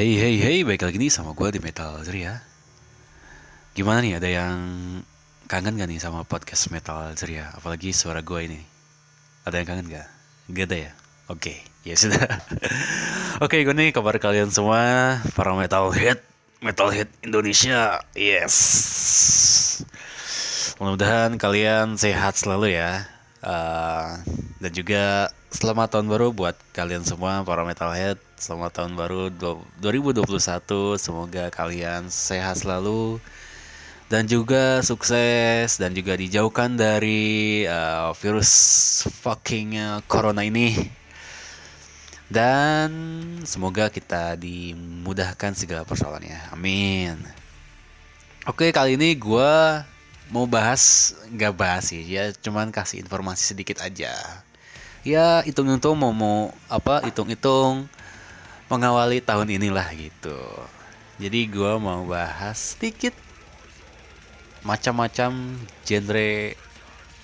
Hey hey hey, baik lagi nih sama gue di Metal Ceria. Gimana nih, ada yang kangen gak nih sama podcast Metal Ceria? Apalagi suara gue ini. Ada yang kangen gak? Gak ada ya? Oke, ya sudah. Oke, gue nih kabar kalian semua, para metalhead, metalhead Indonesia. Yes. Mudah-mudahan kalian sehat selalu ya. Uh, dan juga selamat tahun baru buat kalian semua para metalhead. Selamat tahun baru 2021. Semoga kalian sehat selalu dan juga sukses dan juga dijauhkan dari uh, virus fucking uh, corona ini. Dan semoga kita dimudahkan segala persoalannya. Amin. Oke, kali ini gue mau bahas nggak bahas sih ya cuman kasih informasi sedikit aja ya hitung-hitung mau mau apa hitung-hitung mengawali tahun inilah gitu. Jadi gue mau bahas sedikit macam-macam genre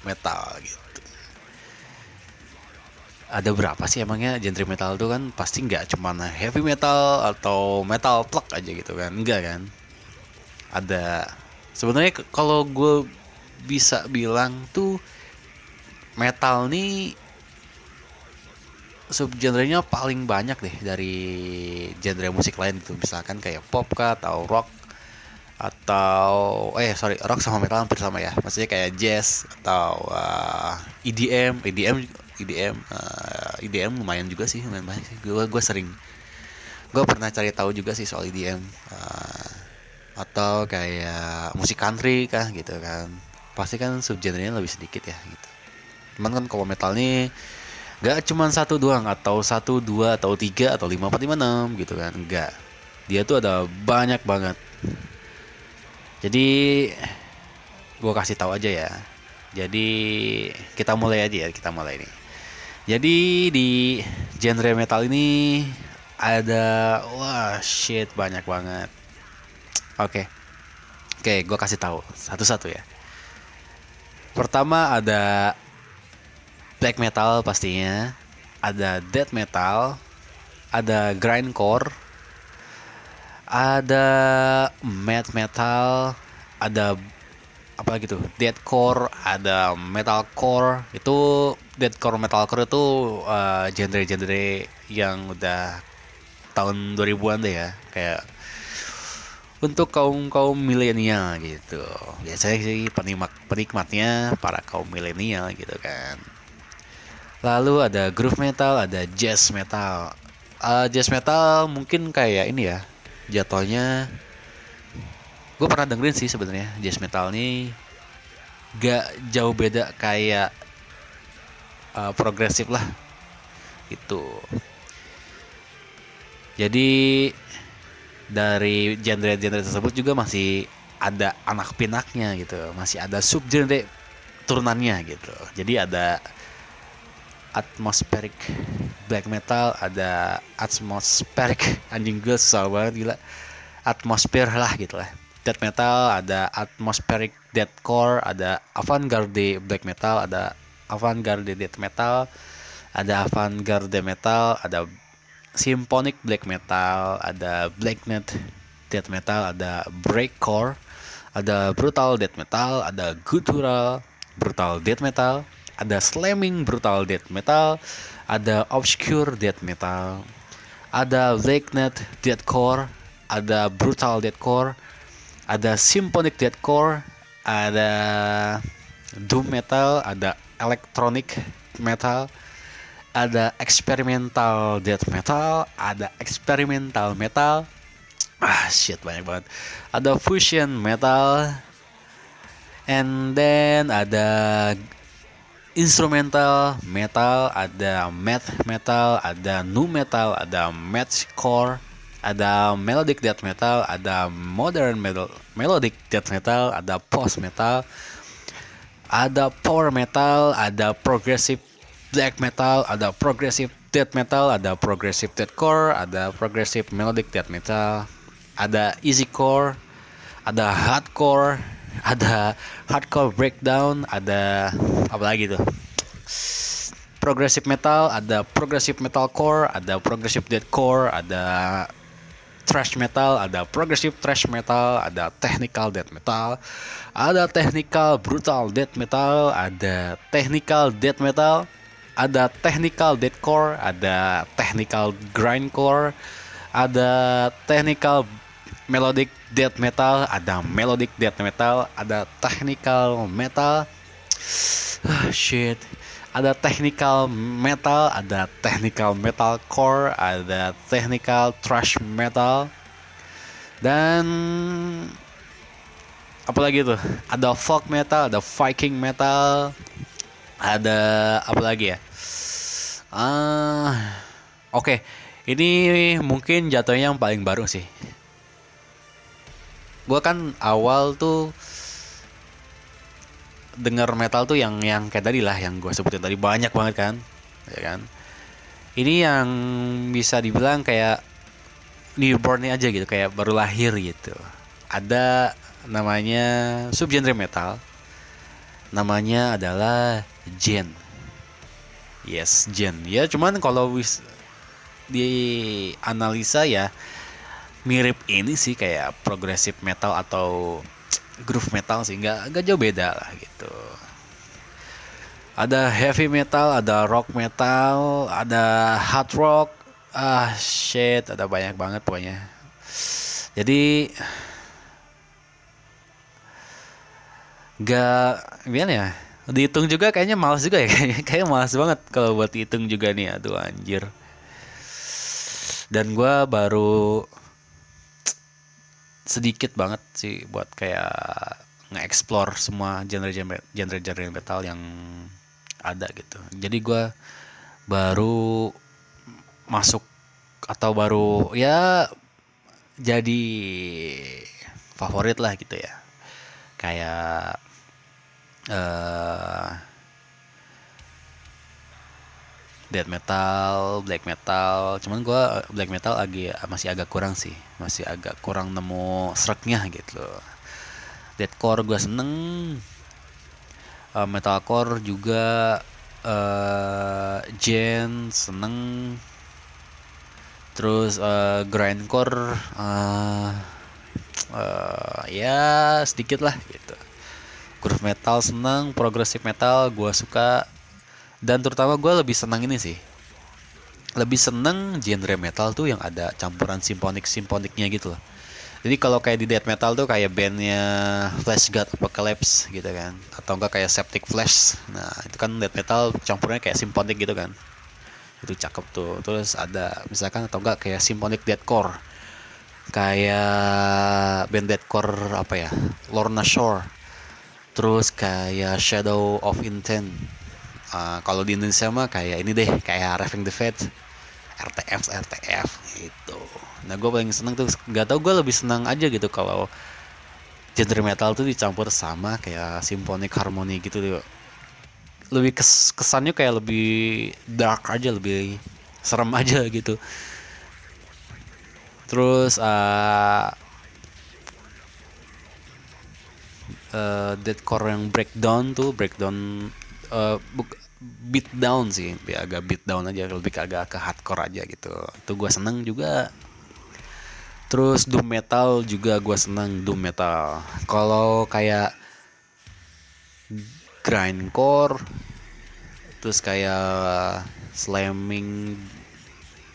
metal gitu. Ada berapa sih emangnya genre metal itu kan? Pasti nggak cuman heavy metal atau metal plug aja gitu kan? Enggak kan? Ada. Sebenarnya kalau gue bisa bilang tuh metal nih subgenrenya paling banyak deh dari genre musik lain gitu. Misalkan kayak pop kah atau rock atau eh sorry rock sama metal hampir sama ya. Maksudnya kayak jazz atau uh, EDM EDM EDM uh, EDM lumayan juga sih lumayan banyak sih. Gue gue sering gue pernah cari tahu juga sih soal EDM uh, atau kayak musik country kah gitu kan. Pasti kan subgenrenya lebih sedikit ya gitu. Cuman kan kalau metal nih gak cuma satu doang atau satu dua atau tiga atau lima empat lima enam gitu kan. Enggak dia tuh ada banyak banget. Jadi gue kasih tahu aja ya. Jadi kita mulai aja ya kita mulai nih jadi di genre metal ini ada wah shit banyak banget. Oke. Oke, gue kasih tahu. Satu-satu ya. Pertama ada black metal pastinya, ada death metal, ada grindcore, ada mad metal, ada apa lagi tuh? Deathcore, ada metalcore. Itu deathcore metalcore itu uh, genre-genre yang udah tahun 2000-an deh ya, kayak untuk kaum kaum milenial gitu. Biasanya sih penikmat penikmatnya para kaum milenial gitu kan lalu ada groove metal ada jazz metal. Uh, jazz metal mungkin kayak ini ya jatuhnya gue pernah dengerin sih sebenarnya jazz metal ini. Gak jauh beda kayak uh, progresif lah itu jadi dari genre-genre tersebut juga masih ada anak pinaknya gitu masih ada subgenre turunannya gitu. Jadi ada atmospheric black metal ada atmospheric anjing gue susah banget gila. Atmosfer lah gitu lah. Death metal ada atmospheric deathcore ada avant-garde black metal ada avant-garde death metal ada avant-garde metal ada symphonic black metal, ada black net death metal, ada breakcore, ada brutal death metal, ada guttural brutal death metal, ada slamming brutal death metal, ada obscure death metal, ada black net deathcore, ada brutal deathcore, ada symphonic deathcore, ada doom metal, ada electronic metal, ada experimental death metal, ada experimental metal, ah shit banyak banget, ada fusion metal, and then ada instrumental metal, ada math metal, ada nu metal, ada mathcore, ada melodic death metal, ada modern metal, melodic death metal, ada post metal, ada power metal, ada progressive black metal, ada progressive death metal, ada progressive deathcore, ada progressive melodic death metal, ada easy core, ada hardcore, ada hardcore breakdown, ada apa lagi tuh? Progressive metal, ada progressive metalcore, ada progressive deathcore, ada thrash metal, ada progressive thrash metal, ada technical death metal, ada technical brutal death metal, ada technical death metal, ada technical deathcore, ada technical grindcore, ada technical melodic death metal, ada melodic death metal, ada technical metal. Ah, shit ada technical metal, ada technical metalcore, ada technical thrash metal, dan apa lagi tuh? Ada folk metal, ada Viking metal, ada apa lagi ya? Ah, uh, oke, okay. ini mungkin jatuhnya yang paling baru sih. Gue kan awal tuh denger metal tuh yang yang kayak tadi lah yang gue sebutin tadi. Banyak banget kan ya kan? Ini yang bisa dibilang kayak newborn aja gitu kayak baru lahir gitu. Ada namanya subgenre metal. Namanya adalah gen. Yes gen. Ya cuman kalau wis di analisa ya mirip ini sih kayak progressive metal atau groove metal sih nggak nggak jauh beda lah gitu. Ada heavy metal ada rock metal ada hard rock. Ah shit ada banyak banget pokoknya. Jadi nggak gimana ya? Dihitung juga kayaknya males juga ya kayaknya kayak males banget kalau buat dihitung juga nih aduh anjir. Dan gue baru sedikit banget sih buat kayak nge-explore semua genre-genre genre-genre metal yang ada gitu. Jadi gue baru masuk atau baru ya jadi favorit lah gitu ya. Kayak uh, death metal, black metal. Cuman gue black metal lagi masih agak kurang sih, masih agak kurang nemu sereknya gitu. Deathcore gue seneng, uh, metalcore juga, uh, gen seneng. Terus uh, grindcore, uh, uh, ya sedikit lah gitu. Groove metal seneng, progressive metal gue suka dan terutama gue lebih senang ini sih. Lebih seneng genre metal tuh yang ada campuran simfonik simfoniknya gitu loh. Jadi kalau kayak di death metal tuh kayak bandnya Flash God Apocalypse gitu kan. Atau enggak kayak Septic Flash. Nah itu kan death metal campurnya kayak simfonik gitu kan. Itu cakep tuh. Terus ada misalkan atau enggak kayak symphonic deathcore. Kayak band deathcore apa ya? Lorna Shore. Terus kayak Shadow of Intent uh, kalau di Indonesia mah kayak ini deh kayak Raving the Fate RTF RTF gitu. Nah gue paling seneng tuh nggak tau gue lebih senang aja gitu kalau genre metal tuh dicampur sama kayak symphonic harmony gitu tuh lebih kes kesannya kayak lebih dark aja lebih serem aja gitu. Terus uh, uh, deadcore yang breakdown tuh breakdown uh, beat down sih. Agak beat down aja lebih ke agak ke hardcore aja gitu. Itu gue seneng juga. Terus doom metal juga gue seneng doom metal. Kalau kayak grindcore terus kayak slamming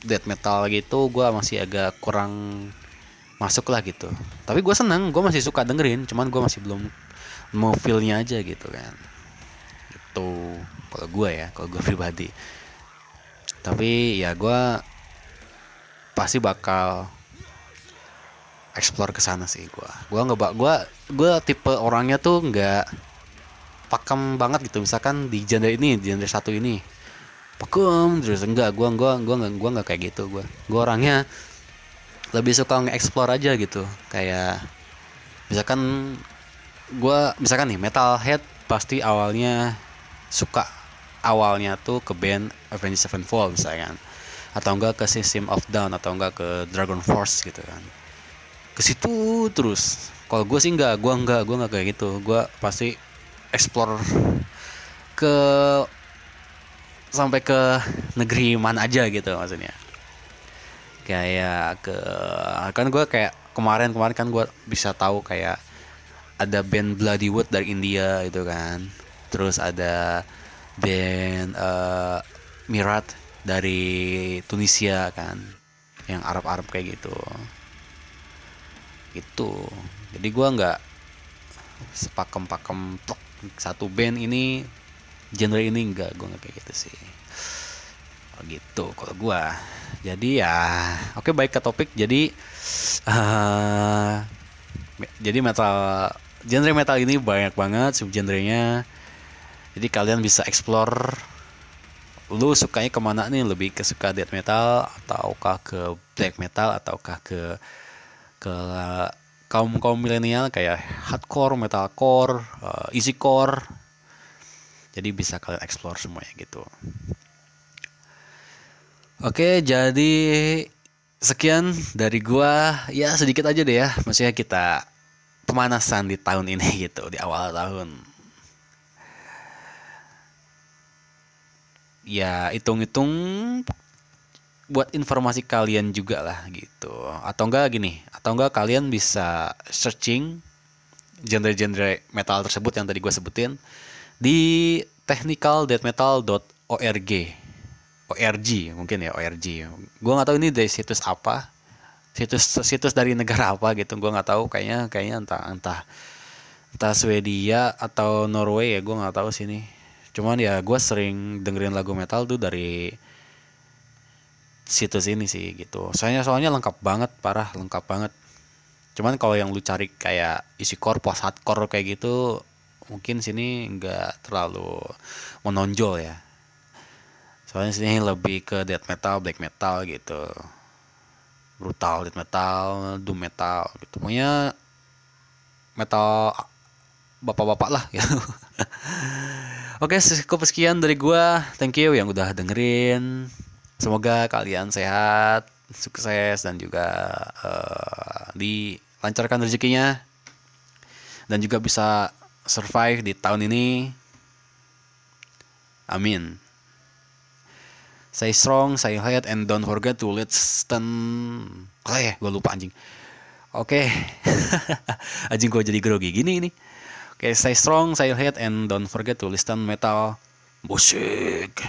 death metal gitu gue masih agak kurang masuk lah gitu. Tapi gue seneng gue masih suka dengerin cuman gue masih belum mau feelnya aja gitu kan gitu kalau gue ya kalau gue pribadi. Tapi ya gue pasti bakal explore ke sana sih gue gue nggak gue gue tipe orangnya tuh nggak pakem banget gitu. Misalkan di genre ini genre satu ini. Pakem terus enggak gue gue gue nggak gue nggak kayak gitu gue gue orangnya lebih suka nge-explore aja gitu. Kayak misalkan gue misalkan nih metalhead pasti awalnya suka awalnya tuh ke band Avenged Sevenfold misalkan atau enggak ke System of Down atau enggak ke Dragon Force gitu kan. Ke situ terus. Kalau gue sih enggak gue enggak gue enggak kayak gitu. Gue pasti explore ke sampai ke negeri mana aja gitu maksudnya. Kayak ke kan gue kayak kemarin kemarin kan gue bisa tahu kayak ada band Bloodywood dari India itu kan terus ada band uh, Mirat dari Tunisia kan yang Arab-Arab kayak gitu. Gitu. Jadi gue nggak sepakem-pakem satu band ini genre ini enggak gue nggak kayak gitu sih. Oh, gitu kalau gue jadi ya oke okay, baik ke topik. Jadi uh, jadi metal genre metal ini banyak banget subgenrenya jadi kalian bisa explore lu sukanya ke mana nih lebih ke suka death metal ataukah ke black metal ataukah ke ke kaum kaum milenial kayak hardcore, metalcore, uh, easycore. Jadi bisa kalian explore semuanya gitu. Oke, jadi sekian dari gua. Ya sedikit aja deh ya. Maksudnya kita pemanasan di tahun ini gitu, di awal tahun. Ya hitung-hitung buat informasi kalian juga lah gitu. Atau enggak gini atau enggak kalian bisa searching genre-genre metal tersebut yang tadi gue sebutin di technicaldeathmetal.org org. Mungkin ya org gue nggak tahu ini dari situs apa situs situs dari negara apa gitu. Gue nggak tahu kayaknya kayaknya entah entah entah Swedia atau Norway ya gue nggak tahu sini cuman ya gue sering dengerin lagu metal tuh dari situs ini sih gitu. Soalnya soalnya lengkap banget parah lengkap banget. Cuman kalau yang lu cari kayak isi core post hardcore kayak gitu mungkin sini nggak terlalu menonjol ya. Soalnya sini lebih ke death metal black metal gitu. Brutal death metal doom metal gitu. Pokoknya metal bapak-bapak lah gitu Oke, cukup sekian dari gua. Thank you yang udah dengerin. Semoga kalian sehat, sukses dan juga uh, dilancarkan rezekinya dan juga bisa survive di tahun ini. Amin. Stay strong, stay healthy, and don't forget to listen. Oh ya, gue lupa anjing. Oke, okay. anjing gue jadi grogi gini ini. Okay, stay strong, stay healthy, and don't forget to listen metal music.